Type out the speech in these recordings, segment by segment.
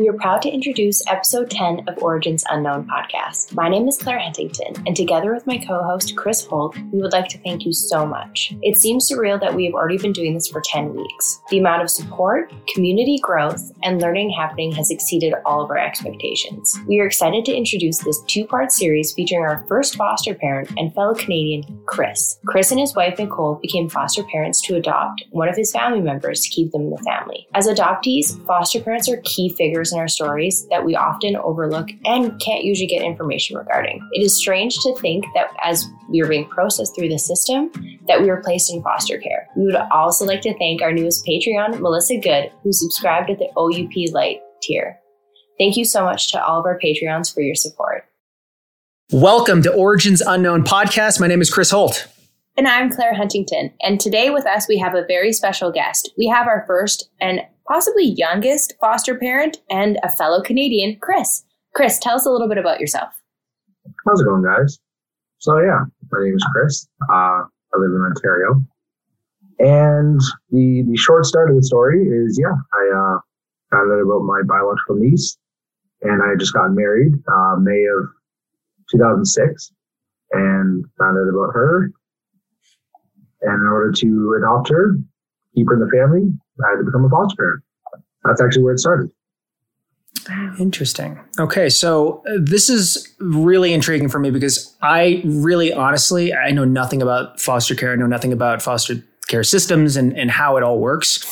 We are proud to introduce episode 10 of Origins Unknown podcast. My name is Claire Huntington, and together with my co host, Chris Holt, we would like to thank you so much. It seems surreal that we have already been doing this for 10 weeks. The amount of support, community growth, and learning happening has exceeded all of our expectations. We are excited to introduce this two part series featuring our first foster parent and fellow Canadian, Chris. Chris and his wife, Nicole, became foster parents to adopt one of his family members to keep them in the family. As adoptees, foster parents are key figures in our stories that we often overlook and can't usually get information regarding. It is strange to think that as we are being processed through the system, that we were placed in foster care. We would also like to thank our newest Patreon, Melissa Good, who subscribed at the OUP Light tier. Thank you so much to all of our Patreons for your support. Welcome to Origins Unknown podcast. My name is Chris Holt. And I'm Claire Huntington. And today with us, we have a very special guest. We have our first and possibly youngest foster parent and a fellow Canadian, Chris. Chris, tell us a little bit about yourself. How's it going, guys? So, yeah, my name is Chris. Uh, I live in Ontario. And the, the short start of the story is, yeah, I uh, found out about my biological niece, and I just got married uh, May of 2006, and found out about her. And in order to adopt her, keep her in the family, I had to become a foster parent. That's actually where it started. Interesting. Okay, so uh, this is really intriguing for me because I really honestly I know nothing about foster care. I know nothing about foster care systems and, and how it all works.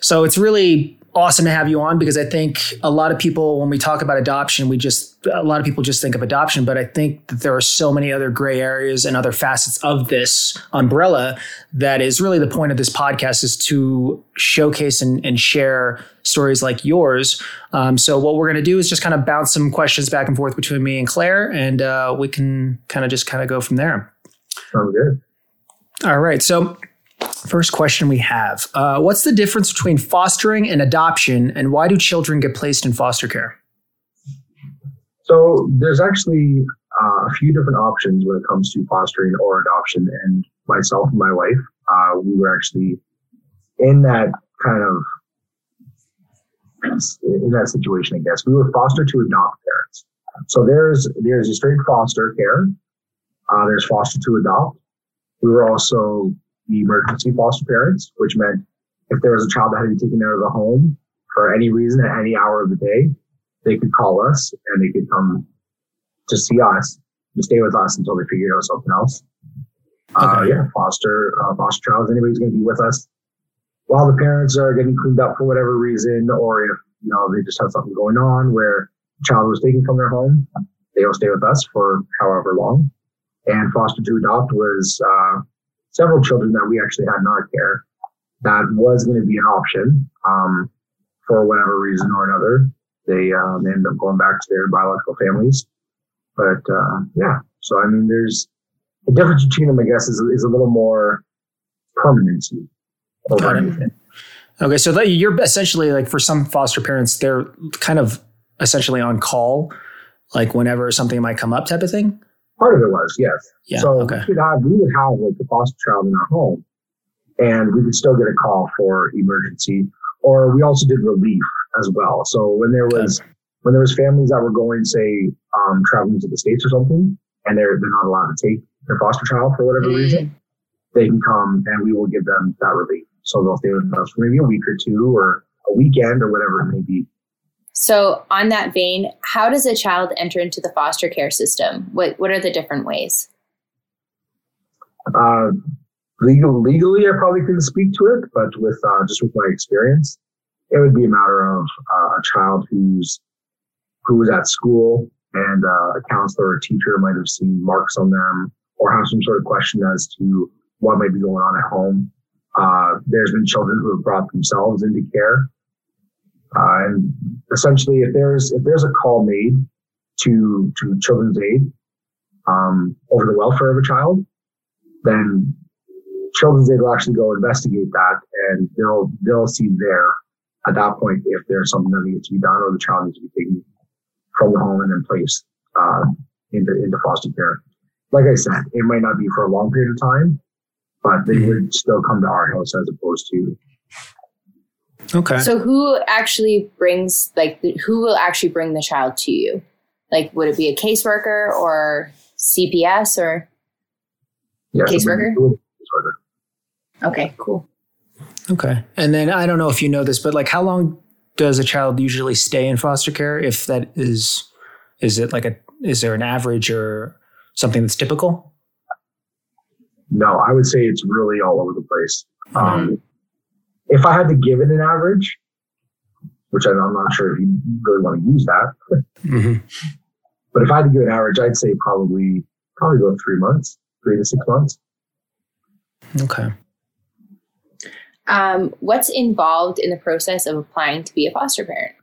So it's really awesome to have you on because I think a lot of people, when we talk about adoption, we just, a lot of people just think of adoption, but I think that there are so many other gray areas and other facets of this umbrella that is really the point of this podcast is to showcase and, and share stories like yours. Um, so what we're going to do is just kind of bounce some questions back and forth between me and Claire, and uh, we can kind of just kind of go from there. Sounds good. All right. So First question we have uh, What's the difference between fostering and adoption, and why do children get placed in foster care? So, there's actually uh, a few different options when it comes to fostering or adoption. And myself and my wife, uh, we were actually in that kind of in that situation, I guess. We were foster to adopt parents. So there's there's a straight foster care. Uh, there's foster to adopt. We were also the emergency foster parents, which meant if there was a child that had to be taken out of the home for any reason at any hour of the day, they could call us and they could come to see us to stay with us until they figured out something else. Uh, okay. Uh, yeah, foster uh, foster child. Anybody's going to be with us while the parents are getting cleaned up for whatever reason, or if you know they just have something going on where the child was taken from their home, they will stay with us for however long. And foster to adopt was uh, several children that we actually had in our care that was going to be an option um, for whatever reason or another. They um, ended up going back to their biological families. But uh, yeah, so I mean, there's the difference between them, I guess, is, is a little more permanency over anything. Okay, so that you're essentially like for some foster parents, they're kind of essentially on call, like whenever something might come up, type of thing. Part of it was, yes. Yeah, so okay. we, would have, we would have like a foster child in our home and we could still get a call for emergency. Or we also did relief as well. So when there was, okay. when there was families that were going, say, um, traveling to the States or something, and they're, they're not allowed to take their foster child for whatever mm. reason, they can come and we will give them that relief. So they'll stay with us for maybe a week or two or a weekend or whatever it may be. So, on that vein, how does a child enter into the foster care system? What What are the different ways? Uh, legal, legally, I probably couldn't speak to it, but with uh, just with my experience, it would be a matter of uh, a child who's who was at school and uh, a counselor or teacher might have seen marks on them or have some sort of question as to what might be going on at home. Uh, there's been children who have brought themselves into care uh, and essentially, if there's if there's a call made to to Children's Aid um, over the welfare of a child, then Children's Aid will actually go investigate that, and they'll they'll see there at that point if there's something that needs to be done or the child needs to be taken from the home and then placed uh, into into foster care. Like I said, it might not be for a long period of time, but they mm-hmm. would still come to our house as opposed to Okay. So who actually brings like who will actually bring the child to you? Like would it be a caseworker or CPS or Yes, Caseworker? caseworker. Okay, cool. Okay. And then I don't know if you know this, but like how long does a child usually stay in foster care? If that is, is it like a, is there an average or something that's typical? No, I would say it's really all over the place. Um, if I had to give it an average, which I'm I'm not sure if you really want to use that, Mm-hmm. but if I had to give an average, I'd say probably probably go three months, three to six months. Okay. Um, what's involved in the process of applying to be a foster parent?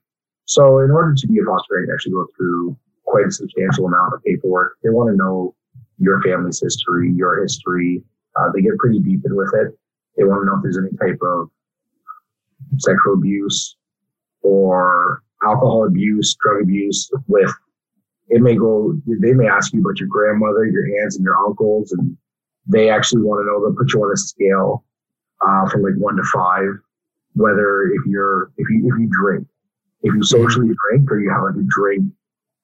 So in order to be a foster parent, you actually go through quite a substantial amount of paperwork. They want to know your family's history, your history. Uh, they get pretty deep in with it. They want to know if there's any type of sexual abuse or alcohol abuse, drug abuse with it may go they may ask you about your grandmother, your aunts and your uncles and they actually want to know they'll put you on a scale uh, from like one to five, whether if you're if you if you drink. If you socially drink or you have like a drink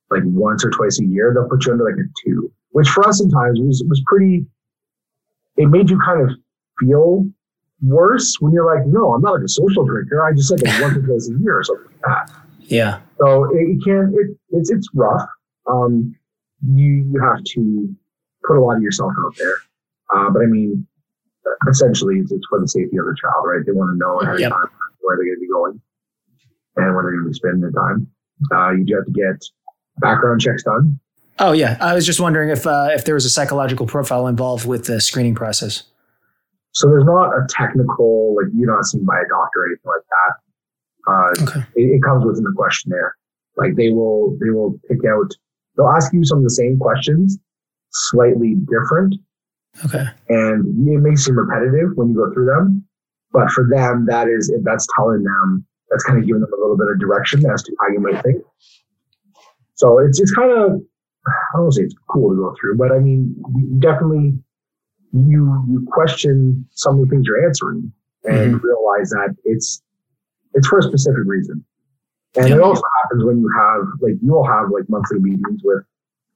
like once or twice a year, they'll put you under like a two. Which for us sometimes was was pretty it made you kind of feel worse when you're like, no, I'm not like a social drinker. I just like once or twice a year or something like that. Yeah. So it, it can it it's it's rough. Um, you you have to put a lot of yourself out there. Uh, but I mean, essentially, it's, it's for the safety of the child, right? They want to know ahead Yep. time where they're going to be going and where they're going to be spending their time. Uh, you do have to get background checks done. Oh yeah. I was just wondering if, uh, if there was a psychological profile involved with the screening process. So there's not a technical like you're not seen by a doctor or anything like that. Uh, Okay. it, it comes within the questionnaire. Like they will they will pick out they'll ask you some of the same questions, slightly different, Okay. and it may seem repetitive when you go through them, but for them that is that's telling them that's kind of giving them a little bit of direction as to how you might think. So it's it's kind of I don't want to say it's cool to go through, but I mean you definitely you you question some of the things you're answering and realize that it's it's for a specific reason. And Yeah. it also happens when you have like you'll have like monthly meetings with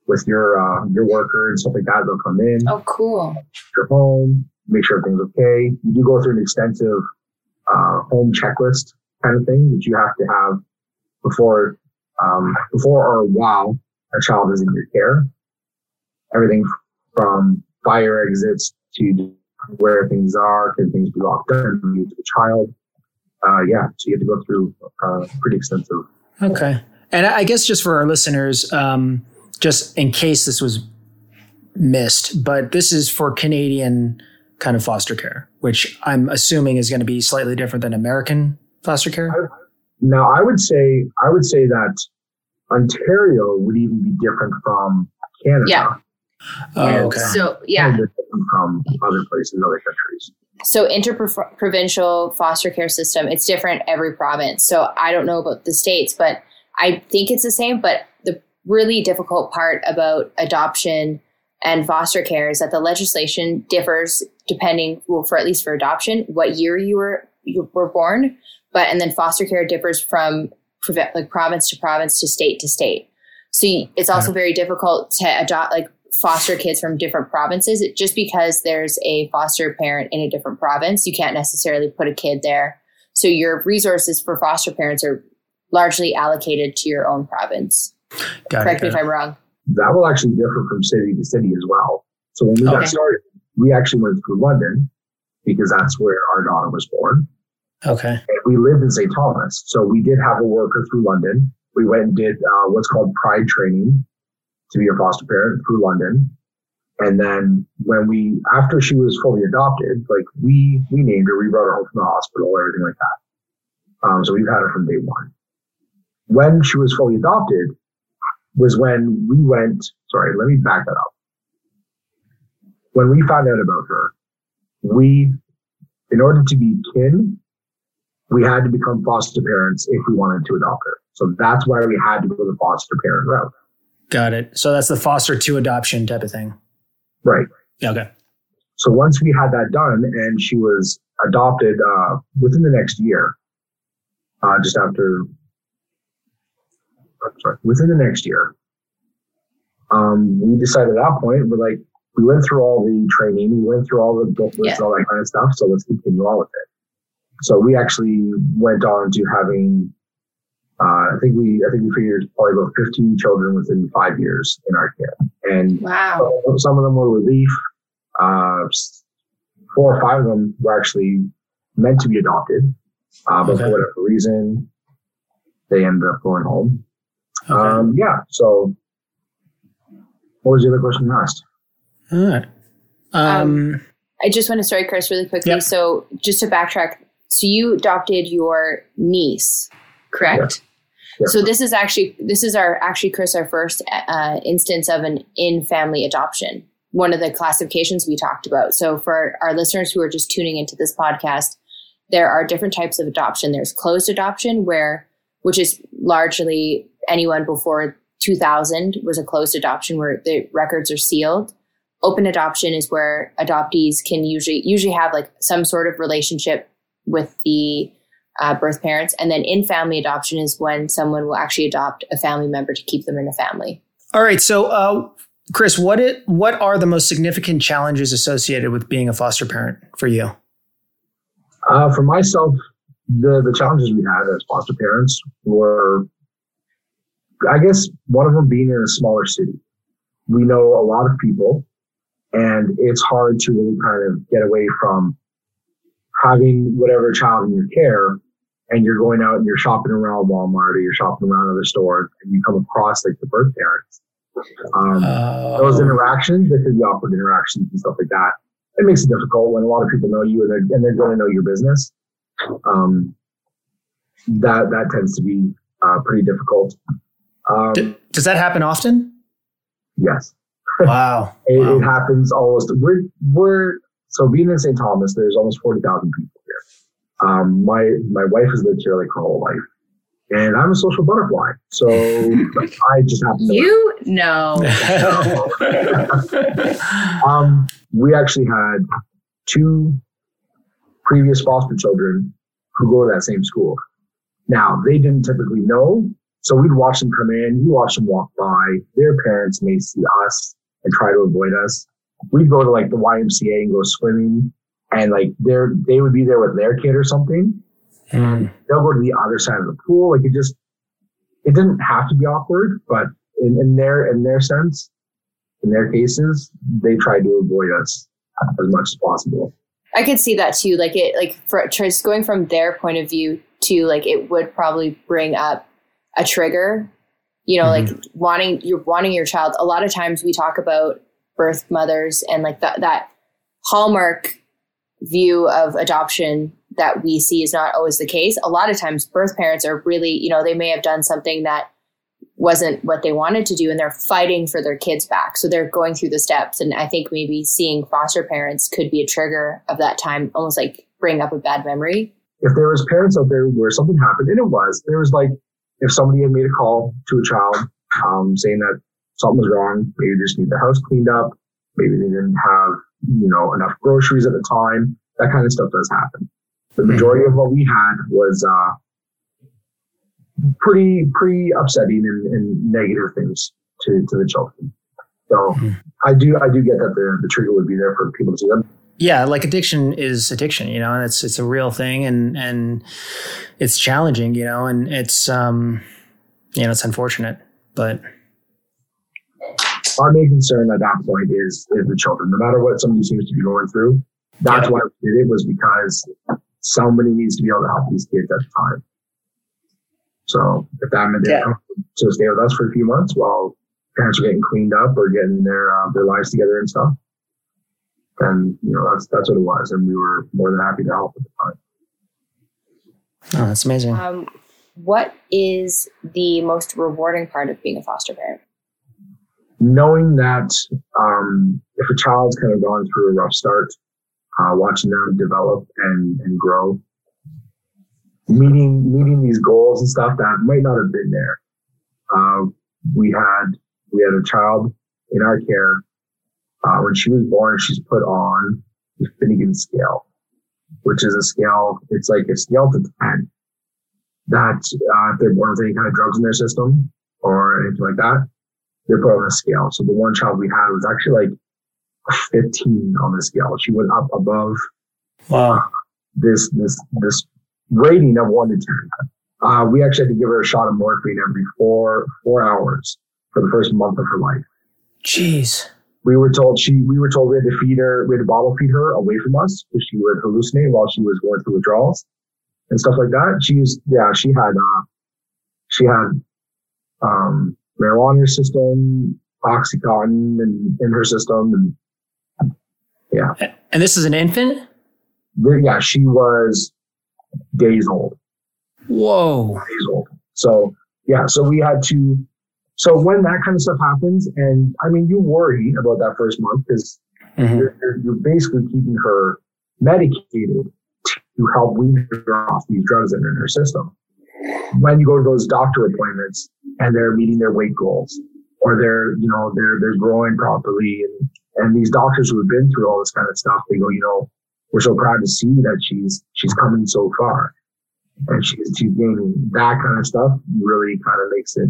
with your uh, your worker and stuff like that. They'll come in, Oh, cool. your home, make sure everything's okay. You do go through an extensive uh, home checklist kind of thing that you have to have before um, before or while a child is in your care. Everything from fire exits to where things are, can things be locked down to the child. Uh, yeah, so you have to go through uh, pretty extensive. Okay. And I I guess just for our listeners, um, just in case this was missed, but this is for Canadian kind of foster care, which I'm assuming is going to be slightly different than American foster care. Now, I would say I would say that Ontario would even be different from Canada. Yeah. Oh, um, okay. So yeah, kind of different from other places, other countries. so interprovincial foster care system it's different every province so i don't know about the states but i think it's the same but the really difficult part about adoption and foster care is that the legislation differs depending well for at least for adoption what year you were you were born but and then foster care differs from like province to province to state to state so you- it's also very difficult to adopt like foster kids from different provinces just because there's a foster parent in a different province you can't necessarily put a kid there so your resources for foster parents are largely allocated to your own province Got correct it. me if i'm wrong That will actually differ from city to city as well. So when we Okay. got started, we actually went through London because that's where our daughter was born. Okay. And we lived in St. Thomas. So we did have a worker through London. We went and did uh, what's called pride training to be a foster parent through London. And then when we, after she was fully adopted, like we, we named her, we brought her home from the hospital, everything like that. Um, so we've had her from day one. When she was fully adopted was when we went, sorry, let me back that up. When we found out about her, we, in order to be kin, we had to become foster parents if we wanted to adopt her. So that's why we had to go the foster parent route. Got it. So that's the foster to adoption type of thing. Right. Yeah, Okay. So once we had that done and she was adopted uh, within the next year, uh, just after, I'm sorry, within the next year. Um, we decided at that point, we're like, we went through all the training, we went through all the booklets yeah. and all that kind of stuff. So let's continue on with it. So we actually went on to having, uh, I think we, I think we figured probably about 15 children within five years in our care. And wow, some of them were relief. Uh, four or five of them were actually meant to be adopted, uh, but okay. for whatever reason, they ended up going home. Okay. Um, yeah. So, what was the other question you asked? All right. Um, um, I just want to sorry, Chris, really quickly. Yep. So, just to backtrack, so you adopted your niece, correct? Yeah. So this is actually this is our actually Chris our first uh, instance of an in family adoption. One of the classifications we talked about. So for our listeners who are just tuning into this podcast, there are different types of adoption. There's closed adoption, where which is largely anyone before 2000 was a closed adoption where the records are sealed. Open adoption is where adoptees can usually usually have like some sort of relationship with the uh, birth parents. And then in family adoption is when someone will actually adopt a family member to keep them in the family. All right. So, uh, Chris, what it what are the most significant challenges associated with being a foster parent for you? Uh, for myself, the the challenges we had as foster parents were, I guess, one of them being in a smaller city. We know a lot of people, and it's hard to really kind of get away from having whatever child in your care and you're going out and you're shopping around Walmart or you're shopping around other stores and you come across like the birth parents. Um, uh, those interactions, there could be awkward interactions and stuff like that. It makes it difficult when a lot of people know you and they're, and they're going to know your business. Um, that, that tends to be uh, pretty difficult. Um, D- does that happen often? Yes. Wow. it, wow. it happens almost. We're, we're, so being in St. Thomas, there's almost 40,000 people here. Um, my, my wife has lived here like her whole life. And I'm a social butterfly. So I just happen to. You know. um, we actually had two previous foster children who go to that same school. Now, they didn't typically know. So we'd watch them come in, we watch them walk by. Their parents may see us and try to avoid us we'd go to like the YMCA and go swimming and like they're they would be there with their kid or something and they'll go to the other side of the pool. Like it just it didn't have to be awkward, but in, in their in their sense, in their cases, they tried to avoid us as much as possible. I could see that too. Like it like for just going from their point of view to like it would probably bring up a trigger. You know, mm-hmm. like wanting you're wanting your child. A lot of times we talk about birth mothers and like that that hallmark view of adoption that we see is not always the case. A lot of times birth parents are really, you know, they may have done something that wasn't what they wanted to do and they're fighting for their kids back. So they're going through the steps and I think maybe seeing foster parents could be a trigger of that time almost like bring up a bad memory. If there was parents out there where something happened and it was, there was like if somebody had made a call to a child um, saying that something was wrong. Maybe they just need the house cleaned up. Maybe they didn't have, you know, enough groceries at the time. That kind of stuff does happen. The majority of what we had was uh, pretty pretty upsetting and, and, negative things to, to the children. So hmm. I do I do get that the, the trigger would be there for people to see them. Yeah, like addiction is addiction, you know, and it's it's a real thing and and it's challenging, you know, and it's um you know, it's unfortunate, but our main concern at that point is is the children. No matter what somebody seems to be going through, that's yeah. why we did it was because somebody needs to be able to help these kids at the time. So if that meant they yeah. to stay with us for a few months while parents are getting cleaned up or getting their uh, their lives together and stuff, then you know that's that's what it was, and we were more than happy to help at the time. Oh, that's amazing. Um, what is the most rewarding part of being a foster parent? Knowing that um, if a child's kind of gone through a rough start, uh, watching them develop and, and grow, meeting meeting these goals and stuff that might not have been there. Uh, we had we had a child in our care uh, when she was born. She's put on the Finnegan scale, which is a scale. It's like a scale to ten. that uh, if they're born with any kind of drugs in their system or anything like that, they're put on a scale. So the one child we had was actually like 15 on the scale. She went up above wow. this this this rating of one to ten. Uh, we actually had to give her a shot of morphine every four four hours for the first month of her life. Jeez. We were told she we were told we had to feed her we had to bottle feed her away from us because she would hallucinate while she was going through withdrawals and stuff like that. She's yeah, she had uh she had um marijuana in her system, oxycontin in, in her system and yeah. And this is an infant? Yeah, she was days old. Whoa. Days old. So yeah, so we had to so when that kind of stuff happens, and I mean, you worry about that first month because mm-hmm. you're, you're, basically keeping her medicated to help wean her off these drugs that are in her system. When you go to those doctor appointments and they're meeting their weight goals, or they're you know they're they're growing properly, and and these doctors who have been through all this kind of stuff, they go, you know, we're so proud to see that she's she's coming so far, and she's she's gaining that kind of stuff. Really kind of makes it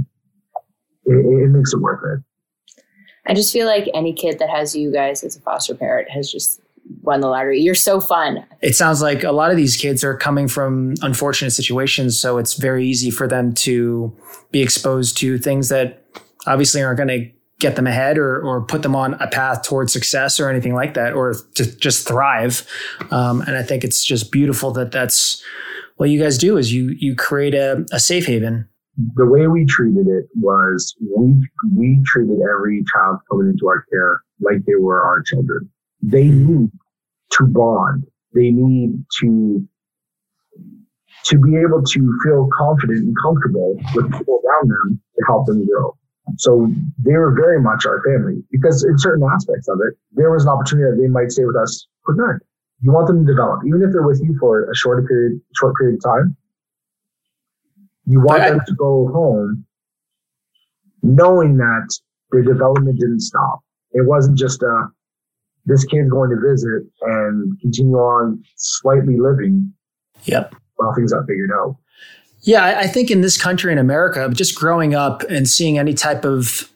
it, it makes it worth it. I just feel like any kid that has you guys as a foster parent has just won the lottery. You're so fun. It sounds like a lot of these kids are coming from unfortunate situations, so it's very easy for them to be exposed to things that obviously aren't going to get them ahead or, or put them on a path towards success or anything like that, or to just thrive. Um, and I think it's just beautiful that that's what you guys do is you you create a, a safe haven the way we treated it was we we treated every child coming into our care like they were our children. They need to bond. They need to to be able to feel confident and comfortable with people around them to help them grow. So they were very much our family because in certain aspects of it, there was an opportunity that they might stay with us for good. You want them to develop, even if they're with you for a short period, short period of time. You want them to go home knowing that their development didn't stop. It wasn't just a, this kid's going to visit and continue on slightly living. Yep. While things are figured out. Yeah, I think in this country in America, just growing up and seeing any type of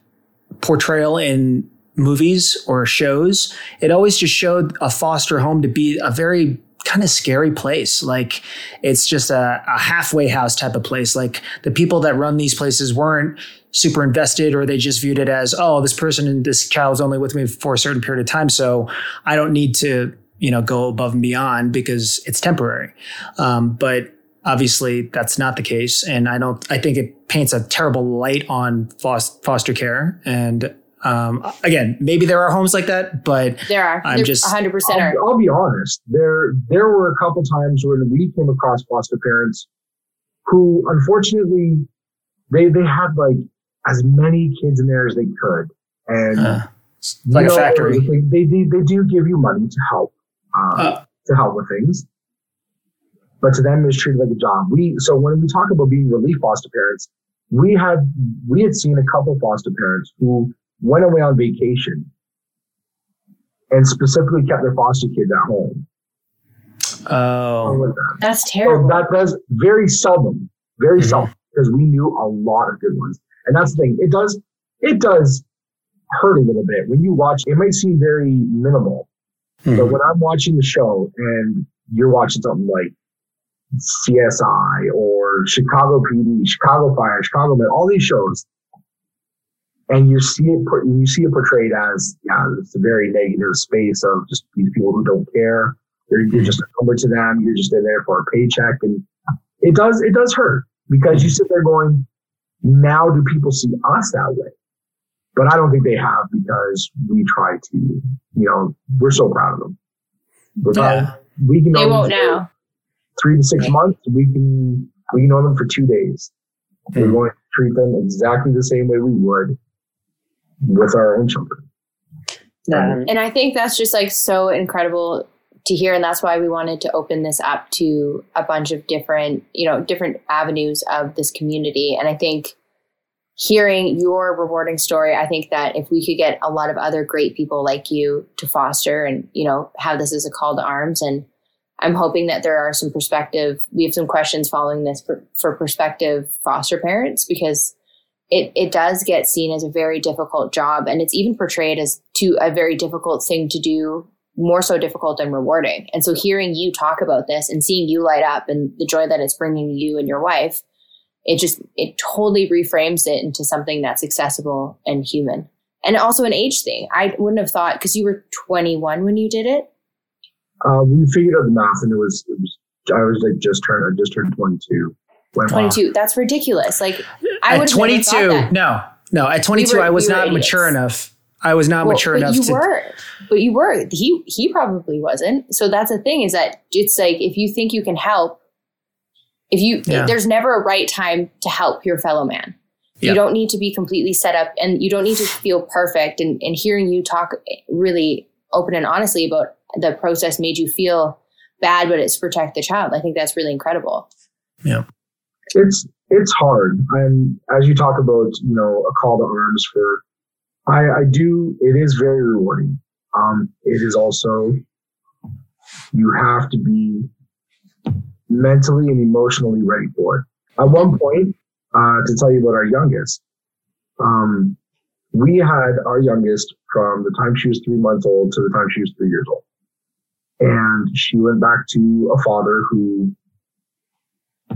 portrayal in movies or shows, it always just showed a foster home to be a very kind of scary place. Like it's just a, a, halfway house type of place. Like the people that run these places weren't super invested or they just viewed it as, oh, this person and this child's only with me for a certain period of time. So I don't need to, you know, go above and beyond because it's temporary. Um, but obviously that's not the case. And I don't, I think it paints a terrible light on foster care and um, again, maybe there are homes like that, but there are. I'm just 100. percent I'll, I'll be honest. There, there were a couple times when we came across foster parents who, unfortunately, they they had like as many kids in there as they could, and uh, like know, a factory. They, they they do give you money to help um, uh, to help with things, but to them it's treated like a job. We so when we talk about being relief foster parents, we had we had seen a couple foster parents who went away on vacation and specifically kept their foster kids at home. Oh, that's terrible. So that does very seldom, very mm-hmm. seldom, because we knew a lot of good ones. And that's the thing. It does, it does hurt a little bit when you watch. It might seem very minimal, mm-hmm. but when I'm watching the show and you're watching something like CSI or Chicago PD, Chicago Fire, Chicago Med, all these shows, and you see it you see it portrayed as yeah it's a very negative space of just these people who don't care you're, you're just a number to them you're just in there for a paycheck and it does it does hurt because you sit there going now do people see us that way? But i don't think they have because we try to you know we're so proud of them. We're yeah. we can they won't now. three to six months. We can we can know them for two days. We're going to treat them exactly the same way we would with our own children. Um, and I think that's just like so incredible to hear. And that's why we wanted to open this up to a bunch of different, you know, different avenues of this community. And I think hearing your rewarding story, I think that if we could get a lot of other great people like you to foster and, you know, have this as a call to arms and I'm hoping that there are some perspective. We have some questions following this for, for prospective foster parents because it, it does get seen as a very difficult job and it's even portrayed as to a very difficult thing to do more so difficult than rewarding. And so hearing you talk about this and seeing you light up and the joy that it's bringing you and your wife it just it totally reframes it into something that's accessible and human. And also an age thing. I wouldn't have thought because you were 21 when you did it. Uh, we figured out the math and it was it was i was like just turned i just turned 22 22 that's ridiculous. Like I at 22 no no at 22 we were, I was we not mature enough I was not well, mature enough you to were but you were he he probably wasn't. So that's the thing is that it's like if you think you can help if you yeah. there's never a right time to help your fellow man. You don't need to be completely set up and you don't need to feel perfect and, and hearing you talk really open and honestly about the process made you feel bad but it's protect the child. I think that's really incredible. Yeah. It's it's hard. And as you talk about, you know, a call to arms for, I, I do. It is very rewarding. Um, it is also you have to be mentally and emotionally ready for it. At one point, uh, to tell you about our youngest, um, we had our youngest from the time she was three months old to the time she was three years old. And she went back to a father who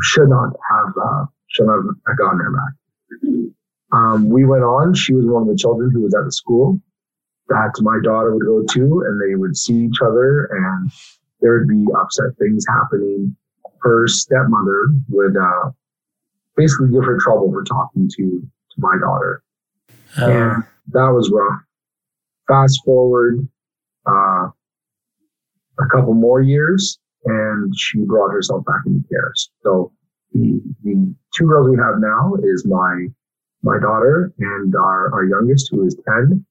should not have uh, should not have gotten her back. Um, we went on. She was one of the children who was at the school that my daughter would go to, and they would see each other, and there would be upset things happening. Her stepmother would uh, basically give her trouble for talking to to my daughter, oh. and that was rough. Fast forward uh, a couple more years, and she brought herself back into care. So the, the two girls we have now is my my daughter and our, our youngest who is 10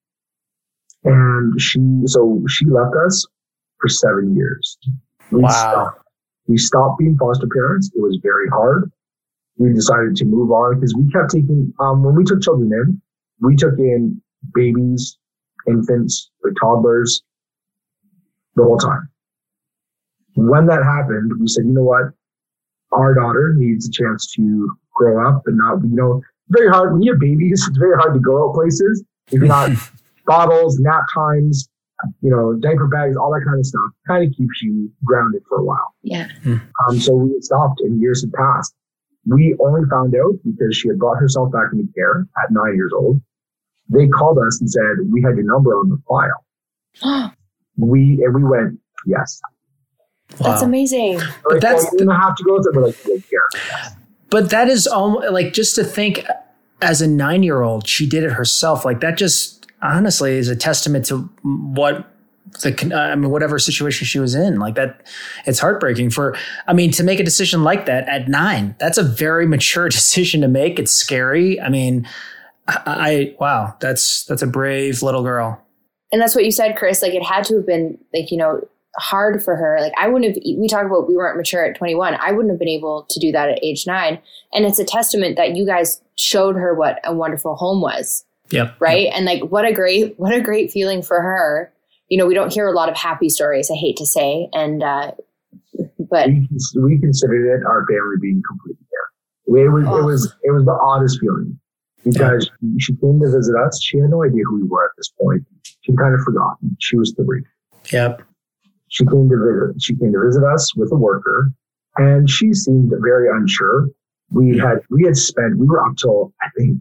and she so she left us for seven years. We wow. stopped we stopped being foster parents. It was very hard. We decided to move on because we kept taking um, when we took children in we took in babies infants like toddlers the whole time. When that happened, we said, you know what? Our daughter needs a chance to grow up and not, you know, very hard when you have babies, it's very hard to go out places. If you're not bottles, nap times, you know, diaper bags, all that kind of stuff kind of keeps you grounded for a while. Yeah. Um, so we stopped and years had passed. We only found out because she had brought herself back into care at nine years old. They called us and said, we had your number on the file. we, and we went, yes, Wow. That's amazing. Like, But that's well, you have to go with it, but like, yeah. But that is almost like just to think as a nine year old, she did it herself. Like that just honestly is a testament to what the I mean whatever situation she was in. Like that, it's heartbreaking for. I mean to make a decision like that at nine. That's a very mature decision to make. It's scary. I mean, I, I wow, that's that's a brave little girl. And that's what you said, Chris. Like it had to have been like you know hard for her. Like I wouldn't have, we talk about we weren't mature at 21. I wouldn't have been able to do that at age nine. And it's a testament that you guys showed her what a wonderful home was. Yep. Right. Yep. And like, what a great, what a great feeling for her. You know, we don't hear a lot of happy stories, I hate to say. And, uh, but we, we considered it our family being completely there. It was, oh. it was, it was the oddest feeling because yeah. she came to visit us. She had no idea who we were at this point. She kind of forgotten. She was three. Yep. She came to visit, she came to visit us with a worker and she seemed very unsure. We had, we had spent, we were up till, I think,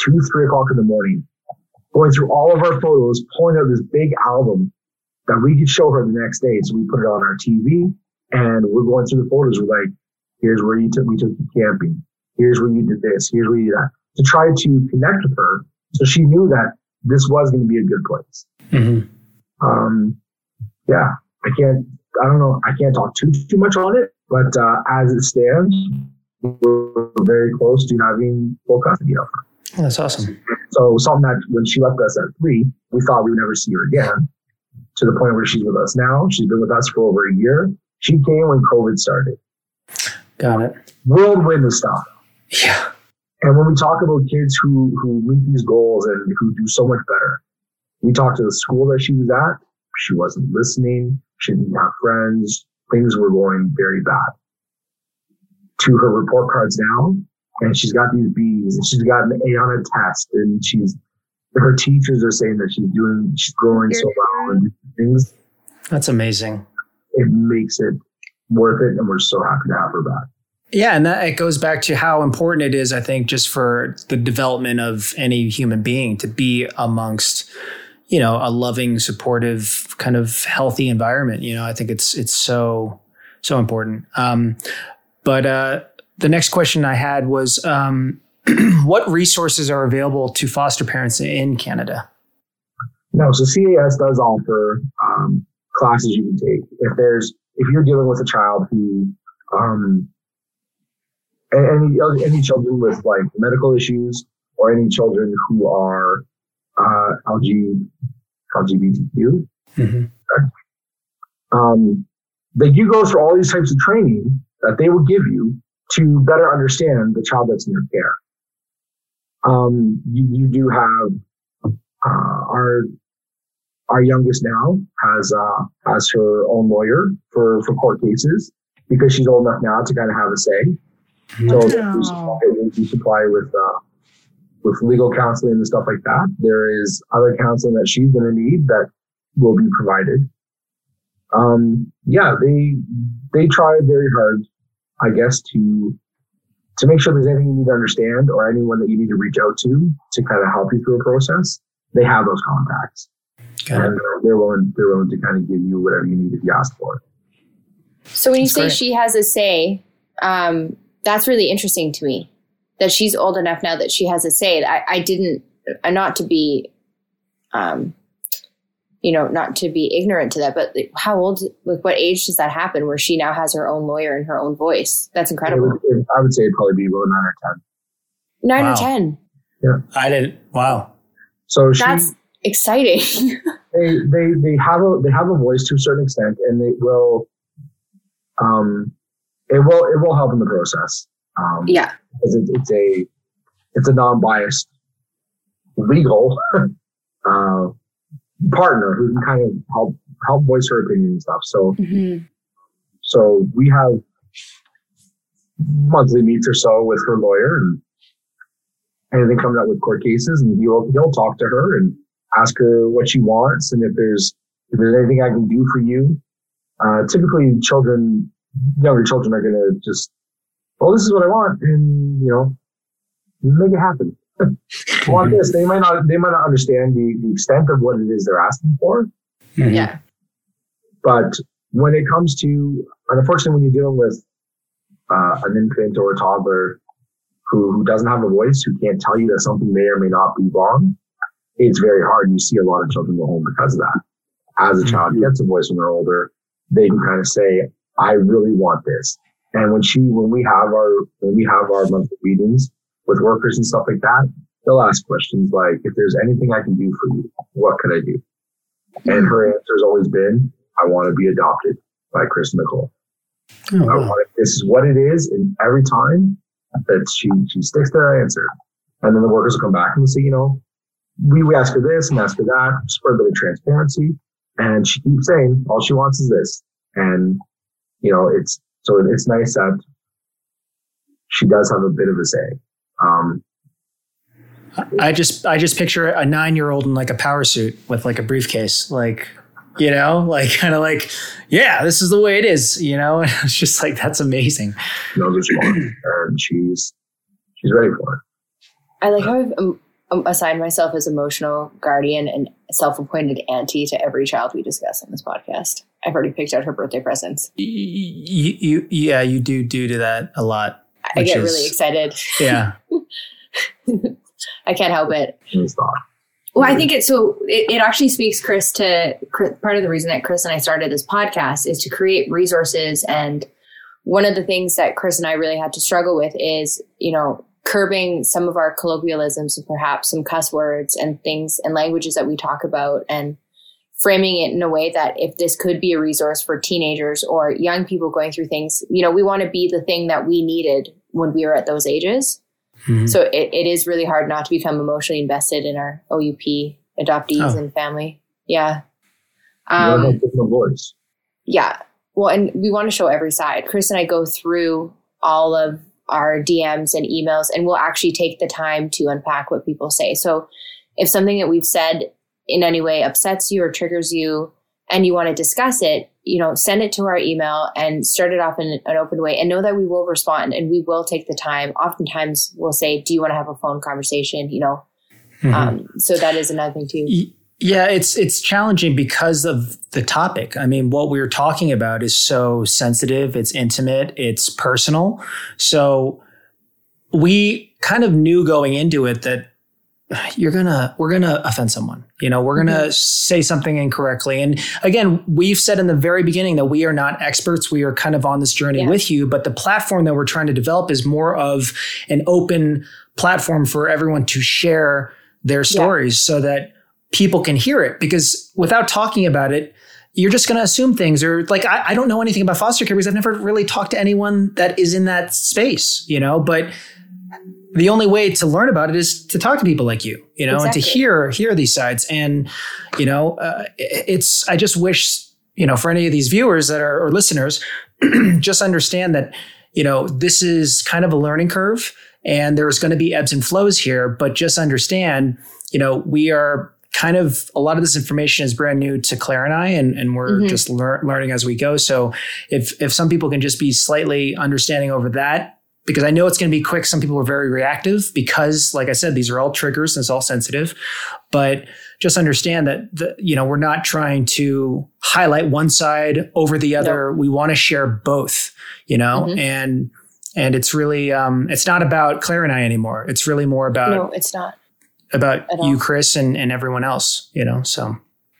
two, three o'clock in the morning going through all of our photos, pulling out this big album that we could show her the next day. So we put it on our TV and we're going through the photos. We're like, here's where you took, we took you camping. Here's where you did this. Here's where you did that to try to connect with her. So she knew that this was going to be a good place. Mm-hmm. Um, yeah, I can't, I don't know, I can't talk too, too much on it, but uh, as it stands, we're very close to having full custody of her. Oh, that's awesome. So something that when she left us at three, we thought we would never see her again to the point where she's with us now. She's been with us for over a year. She came when COVID started. Got it. Whirlwind of stuff. Yeah. And when we talk about kids who, who meet these goals and who do so much better, we talk to the school that she was at she wasn't listening. She didn't have friends. Things were going very bad. To her report cards now, and she's got these B's, and she's got an A on a test, and she's her teachers are saying that she's doing, she's growing so well, and things. That's amazing. It makes it worth it, and we're so happy to have her back. Yeah, and that it goes back to how important it is, I think, just for the development of any human being to be amongst, you know, a loving, supportive, kind of healthy environment. You know, I think it's it's so so important. Um, but uh, the next question I had was, um, what resources are available to foster parents in Canada? No, so CAS does offer um, classes you can take. If there's if you're dealing with a child who um, any any children with like medical issues or any children who are uh, LG, LGBTQ. Mm-hmm. Um, that you go through all these types of training that they will give you to better understand the child that's in your care. Um, you, you do have uh, our our youngest now has uh, has her own lawyer for for court cases because she's old enough now to kind of have a say. So we supply, we supply with uh, with legal counseling and stuff like that. There is other counseling that she's going to need that will be provided. Um, yeah, they they try very hard, I guess, to to make sure there's anything you need to understand or anyone that you need to reach out to to kind of help you through a process. They have those contacts, and they're willing they're willing to kind of give you whatever you need if you ask for it. So when you That's say great. she has a say, um, that's really interesting to me that she's old enough now that she has a say. I, I didn't, uh, not to be, um, you know, not to be ignorant to that, but how old, like what age does that happen where she now has her own lawyer and her own voice? That's incredible. Would, I would say it'd probably be about nine or 10. Nine wow. or 10. Yeah. I didn't. Wow. So she, that's exciting. they, they, they have a, they have a voice to a certain extent and they will, um, it will it will help in the process. Um, yeah, because it, it's a it's a non-biased legal uh, partner who can kind of help help voice her opinion and stuff. So mm-hmm. so we have monthly meets or so with her lawyer and anything comes up with court cases and he'll he'll talk to her and ask her what she wants and if there's if there's anything I can do for you. Uh, typically children younger children are going to just, well, this is what I want, and you know, make it happen. Want this. They might not. They might not understand the, the extent of what it is they're asking for. Mm-hmm. Yeah. But when it comes to, unfortunately, when you're dealing with uh, an infant or a toddler who, who doesn't have a voice, who can't tell you that something may or may not be wrong, it's very hard. You see a lot of children go home because of that. As a mm-hmm. child gets a voice when they're older, they can kind of say, I really want this. And when she, when we have our, when we have our monthly meetings with workers and stuff like that, they'll ask questions like, if there's anything I can do for you, what can I do? And her answer has always been, I want to be adopted by Chris Nicole. Oh, wow. this is what it is. And every time that she, she sticks to her answer. And then the workers will come back and say, you know, we, we ask her this and ask her that, just for a bit of transparency. And she keeps saying all she wants is this. And you know, it's so it's nice that she does have a bit of a say. Um, I just I just picture a nine year old in like a power suit with like a briefcase, like you know, like kind of like, yeah, this is the way it is, you know. And it's just like that's amazing. No, there's and she's she's ready for it. I like how I've um, um, assigned myself as emotional guardian and self appointed auntie to every child we discuss on this podcast. I've already picked out her birthday presents. You, you, yeah, you do do to that a lot. I get is, really excited. Yeah. I can't help it. Well, I think it's so it, it actually speaks, Chris, to part of the reason that Chris and I started this podcast is to create resources. And one of the things that Chris and I really had to struggle with is, you know, curbing some of our colloquialisms and perhaps some cuss words and things and languages that we talk about and framing it in a way that if this could be a resource for teenagers or young people going through things, you know, we want to be the thing that we needed when we were at those ages. Mm-hmm. So it, it is really hard not to become emotionally invested in our OUP adoptees oh. and family. Yeah. Um, voice. yeah. Well, and we want to show every side. Chris and I go through all of our DMs and emails, and we'll actually take the time to unpack what people say. So if something that we've said in any way upsets you or triggers you and you want to discuss it, you know, send it to our email and start it off in an open way and know that we will respond and we will take the time. Oftentimes we'll say, Do you want to have a phone conversation? You know, mm-hmm. um, so that is another thing too. Yeah, it's it's challenging because of the topic. I mean, what we're talking about is so sensitive, it's intimate, it's personal. So we kind of knew going into it that you're gonna we're gonna offend someone you know we're gonna mm-hmm. say something incorrectly and again we've said in the very beginning that we are not experts we are kind of on this journey yeah. with you but the platform that we're trying to develop is more of an open platform for everyone to share their stories yeah. so that people can hear it because without talking about it you're just going to assume things or like I, I don't know anything about foster care because i've never really talked to anyone that is in that space you know but the only way to learn about it is to talk to people like you, you know, exactly. and to hear hear these sides. And you know, uh, it's I just wish you know for any of these viewers that are or listeners, just understand that you know this is kind of a learning curve, and there's going to be ebbs and flows here. But just understand, you know, we are kind of a lot of this information is brand new to Claire and I, and, and we're mm-hmm. just lear- learning as we go. So if if some people can just be slightly understanding over that, because I know it's going to be quick. Some people are very reactive because, like I said, these are all triggers and it's all sensitive. But just understand that the, you know we're not trying to highlight one side over the other. We want to share both. You know, mm-hmm. and and it's really um, it's not about Claire and I anymore. It's really more about no, it's not about you, Chris, and and everyone else. You know, so.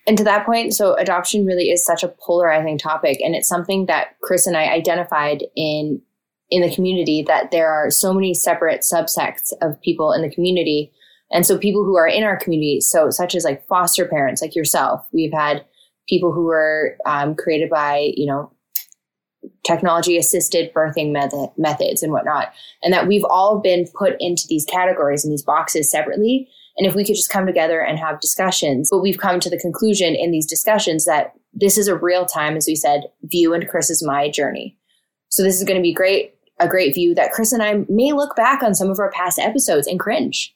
And to that point, so adoption really is such a polarizing topic, and it's something that Chris and I identified in in the community that there are so many separate subsects of people in the community. And so people who are in our community, so such as like foster parents, like yourself, we've had people who were um, created by, you know, technology assisted birthing method, methods and whatnot. And that we've all been put into these categories and these boxes separately. And if we could just come together and have discussions, but we've come to the conclusion in these discussions that this is a real time, as we said, view and Chris's my journey. So this is going to be great a great view that Chris and I may look back on some of our past episodes and cringe,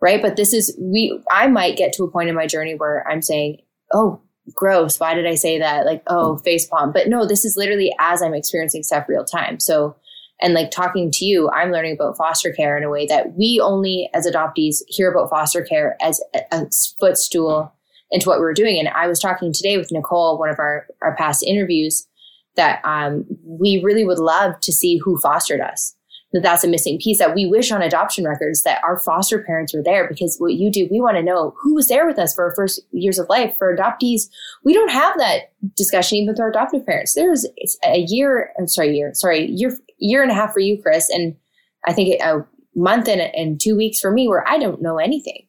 right? But this is, we, I might get to a point in my journey where I'm saying, oh, gross. Why did I say that? Like, oh, face palm. But no, this is literally as I'm experiencing stuff real time. So, and like talking to you, I'm learning about foster care in a way that we only as adoptees hear about foster care as a, a footstool into what we were doing. And I was talking today with Nicole, one of our, our past interviews, that um, we really would love to see who fostered us. That that's a missing piece that we wish on adoption records that our foster parents were there because what you do, we want to know who was there with us for our first years of life. For adoptees, we don't have that discussion even with our adoptive parents. There's a year, I'm sorry, year, sorry, year, year and a half for you, Chris, and I think a month and, and two weeks for me where I don't know anything.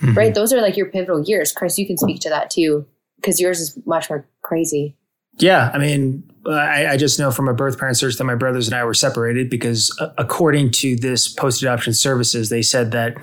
Mm-hmm. Right? Those are like your pivotal years. Chris, you can speak to that too because yours is much more crazy. Yeah, I mean, I, I, just know from a birth parent search that my brothers and I were separated because, uh, according to this post adoption services, they said that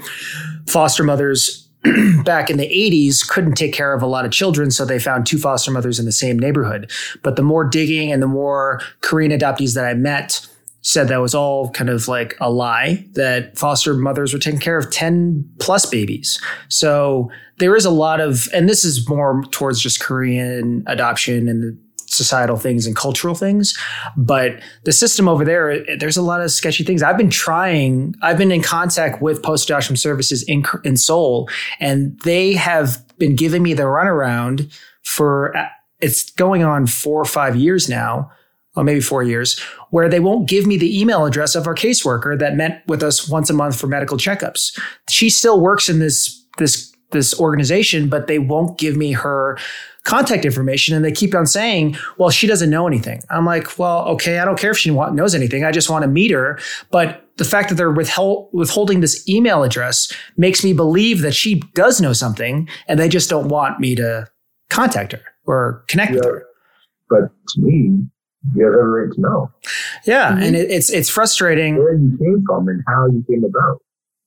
foster mothers back in the 80s couldn't take care of a lot of children, so they found two foster mothers in the same neighborhood. But the more digging and the more Korean adoptees that I met said that was all kind of like a lie, that foster mothers were taking care of 10 plus babies. So there is a lot of, and this is more towards just Korean adoption and the societal things and cultural things. But the system over there, there's a lot of sketchy things. I've been trying, I've been in contact with post adoption services in, in Seoul, and they have been giving me the runaround for, uh, it's going on four or five years now. Or maybe four years, where they won't give me the email address of our caseworker that met with us once a month for medical checkups. She still works in this this this organization, but they won't give me her contact information and they keep on saying, well, she doesn't know anything. I'm like, well, okay, I don't care if she knows anything. I just want to meet her. But the fact that they're withheld, withholding this email address makes me believe that she does know something and they just don't want me to contact her or connect yeah. with her. But to me, you have every right to know. Yeah. Mm-hmm. And it, it's, it's frustrating. Where you came from and how you came about.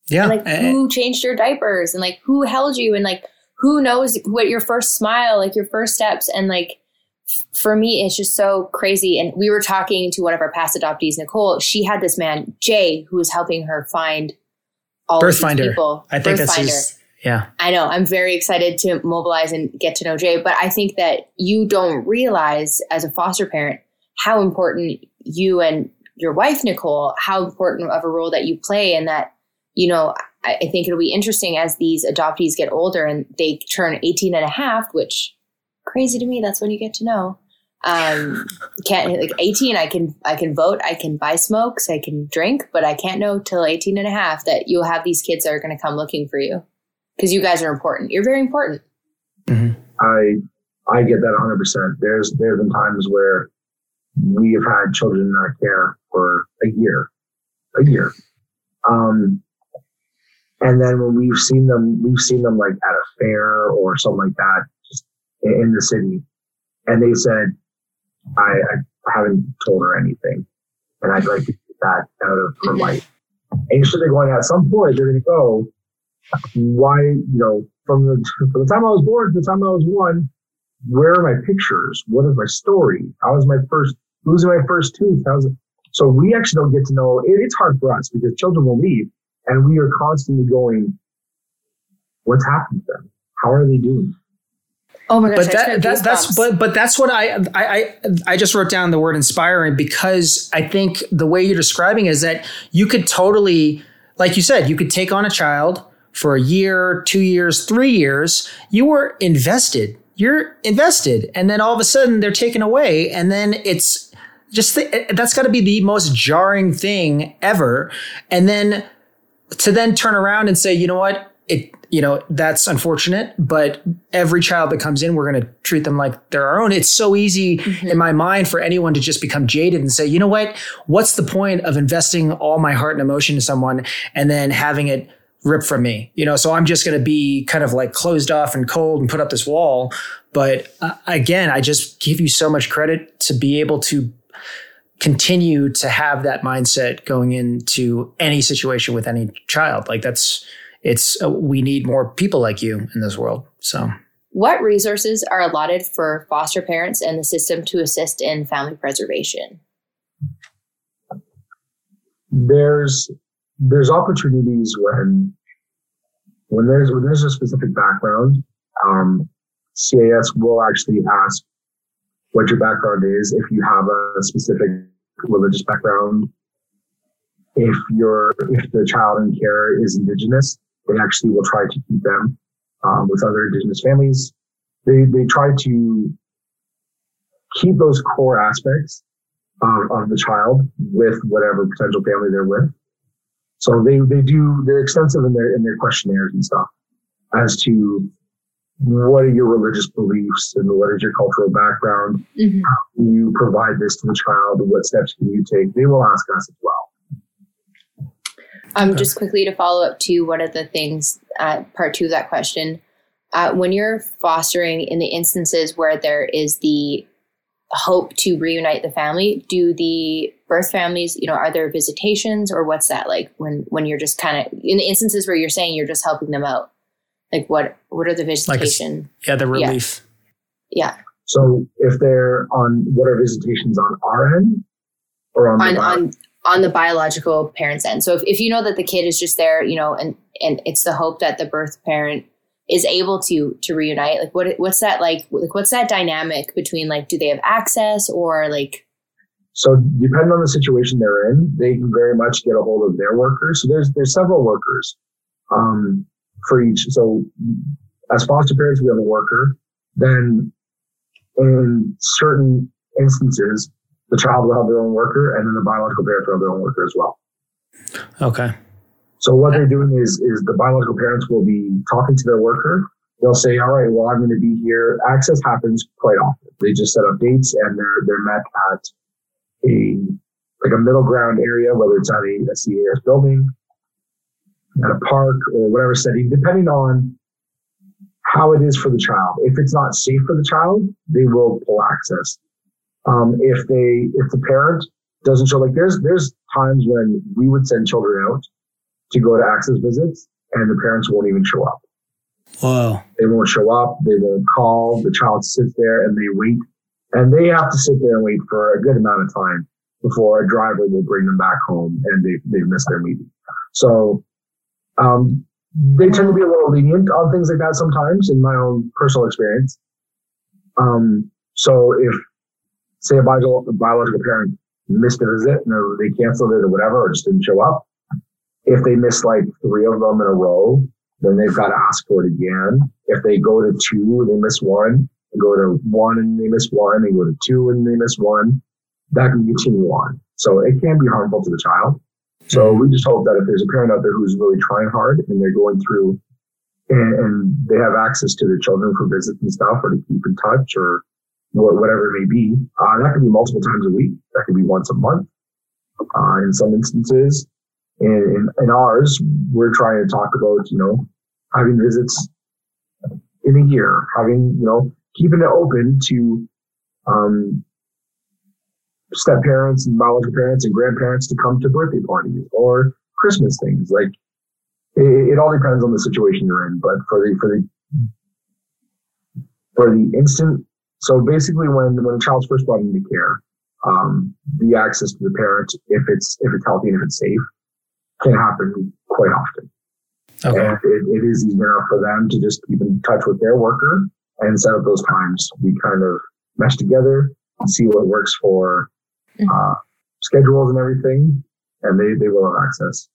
Yeah. And like who changed your diapers and like who held you and like who knows what your first smile, like your first steps, and like for me, it's just so crazy. And we were talking to one of our past adoptees, Nicole. She had this man, Jay, who was helping her find all Birth Finder. people. I think Birth that's Finder. his. Yeah. I know. I'm very excited to mobilize and get to know Jay, but I think that you don't realize as a foster parent how important you and your wife, Nicole, how important of a role that you play in that, you know, I, I think it'll be interesting as these adoptees get older and they turn 18 and a half, which crazy to me. That's when you get to know. Um, can't like 18, I can, I can vote, I can buy smokes, I can drink, but I can't know till 18 and a half that you'll have these kids that are going to come looking for you because you guys are important. You're very important. I I get that 100. percent There's there's been times where we have had children in our care for a year, a year, um, and then when we've seen them, we've seen them like at a fair or something like that, just in the city, and they said, I, I haven't told her anything, and I'd like to get that out of her life. And so they're going at some point they're going to go, why you know from the from the time I was born to the time I was one, where are my pictures? What is my story? How was my first losing my first tooth? How was? So we actually don't get to know. It, it's hard for us because children will leave, and we are constantly going, "What's happened to them? How are they doing?" Oh my gosh, but that, that that's but but that's what I, I I I just wrote down the word inspiring because I think the way you're describing is that you could totally like you said you could take on a child for a year, two years, three years. You were invested. You're invested, and then all of a sudden they're taken away, and then it's just the, that's got to be the most jarring thing ever. And then to then turn around and say, you know what, it you know that's unfortunate but every child that comes in we're going to treat them like they're our own. It's so easy in my mind for anyone to just become jaded and say you know what? What's the point of investing all my heart and emotion to someone and then having it ripped from me? You know so i'm just going to be kind of like closed off and cold and put up this wall. But uh, again i just give you so much credit to be able to continue to have that mindset going into any situation with any child like that's it's uh, we need more people like you in this world so what resources are allotted for foster parents and the system to assist in family preservation? There's there's opportunities when when there's when there's a specific background. Um, CAS will actually ask what your background is if you have a specific religious background. If you're if the child in care is indigenous, they actually will try to keep them um, with other indigenous families. They they try to keep those core aspects um, of the child with whatever potential family they're with. So they they do they're extensive in their in their questionnaires and stuff as to what are your religious beliefs and what is your cultural background. Mm-hmm. You provide this to the child. What steps can you take? They will ask us as well. Um, Okay. just quickly to follow up to one of the things, uh, part two of that question. Uh, when you're fostering in the instances where there is the hope to reunite the family, do the birth families, you know, are there visitations or what's that like when when you're just kind of in the instances where you're saying you're just helping them out? Like what what are the Like a s- visitation? yeah the relief yeah, So if they're on what are visitations on our end or on, on the on on the biological parent's end. So if, if you know that the kid is just there, you know, and and it's the hope that the birth parent is able to to reunite. Like what what's that like? Like what's that dynamic between like do they have access or like So depending on the situation they're in, they can very much get a hold of their workers. So there's there's several workers um, for each. So as foster parents, we have a worker. Then in certain instances, the child will have their own worker, and then the biological parents will have their own worker as well. okay So what they're doing is is the biological parents will be talking to their worker. They'll say, "All right, well, I'm going to be here." Access happens quite often. They just set up dates, and they're they're met at a like a middle ground area, whether it's at a, a CAS building, at a park, or whatever setting, depending on how it is for the child. If it's not safe for the child, they will pull access. Um, if they if the parent doesn't show, like there's there's times when we would send children out to go to access visits and the parents won't even show up. whoa They won't show up. They won't call. The child sits there and they wait And they have to sit there and wait for a good amount of time before a driver will bring them back home and they, they've missed their meeting. So, um, they tend to be a little lenient on things like that sometimes in my own personal experience. Um, so if, say, a biological, parent missed a visit or they canceled it or whatever, or just didn't show up, if they miss like three of them in a row, then they've got to ask for it again. If they go to two, they miss one, they go to one and they miss one, they go to two and they miss one, that can continue on. So it can be harmful to the child. So we just hope that if there's a parent out there who's really trying hard and they're going through and, and they have access to their children for visits and stuff or to keep in touch or whatever it may be, uh, that could be multiple times a week. That could be once a month. Uh, in some instances, in, in, in ours, we're trying to talk about, you know, having visits in a year, having, you know, keeping it open to, um, step parents and biological parents and grandparents to come to birthday parties or Christmas things. Like it, it, all depends on the situation you're in. But for the for the for the instant, so basically, when when a child's first brought into care, um, the access to the parent, if it's if it's healthy and if it's safe, can happen quite often. Okay. And it, it is easier for them to just keep in touch with their worker and set up those times. We kind of mesh together and see what works for Mm-hmm. uh, schedules and everything, and they, they will have access.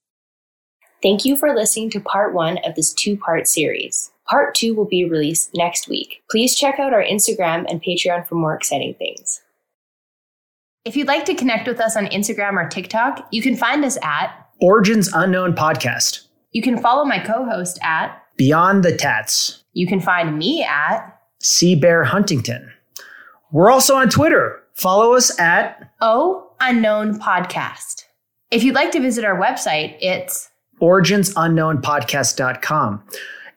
Thank you for listening to part one of this two part series. Part two will be released next week. Please check out our Instagram and Patreon for more exciting things. If you'd like to connect with us on Instagram or TikTok, you can find us at Origins Unknown Podcast. You can follow my co host at Beyond the Tats. You can find me at Sea Bear Huntington. We're also on Twitter Follow us at O Unknown Podcast. If you'd like to visit our website, it's originsunknownpodcast.com.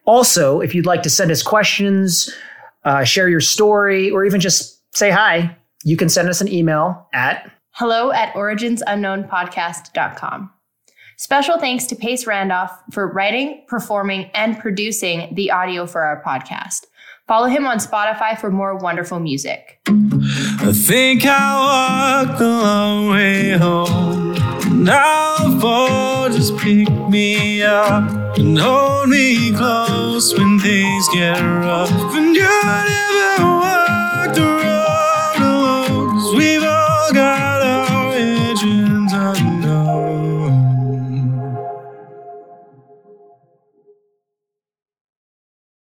Also, if you'd like to send us questions, uh, share your story, or even just say hi, you can send us an email at hello at originsunknownpodcast.com. Special thanks to Pace Randolph for writing, performing, and producing the audio for our podcast. Follow him on Spotify for more wonderful music. I think I'll walk the long way home. Now fall, just pick me up and hold me close when things get rough. And you never walk the road alone. we we've all got.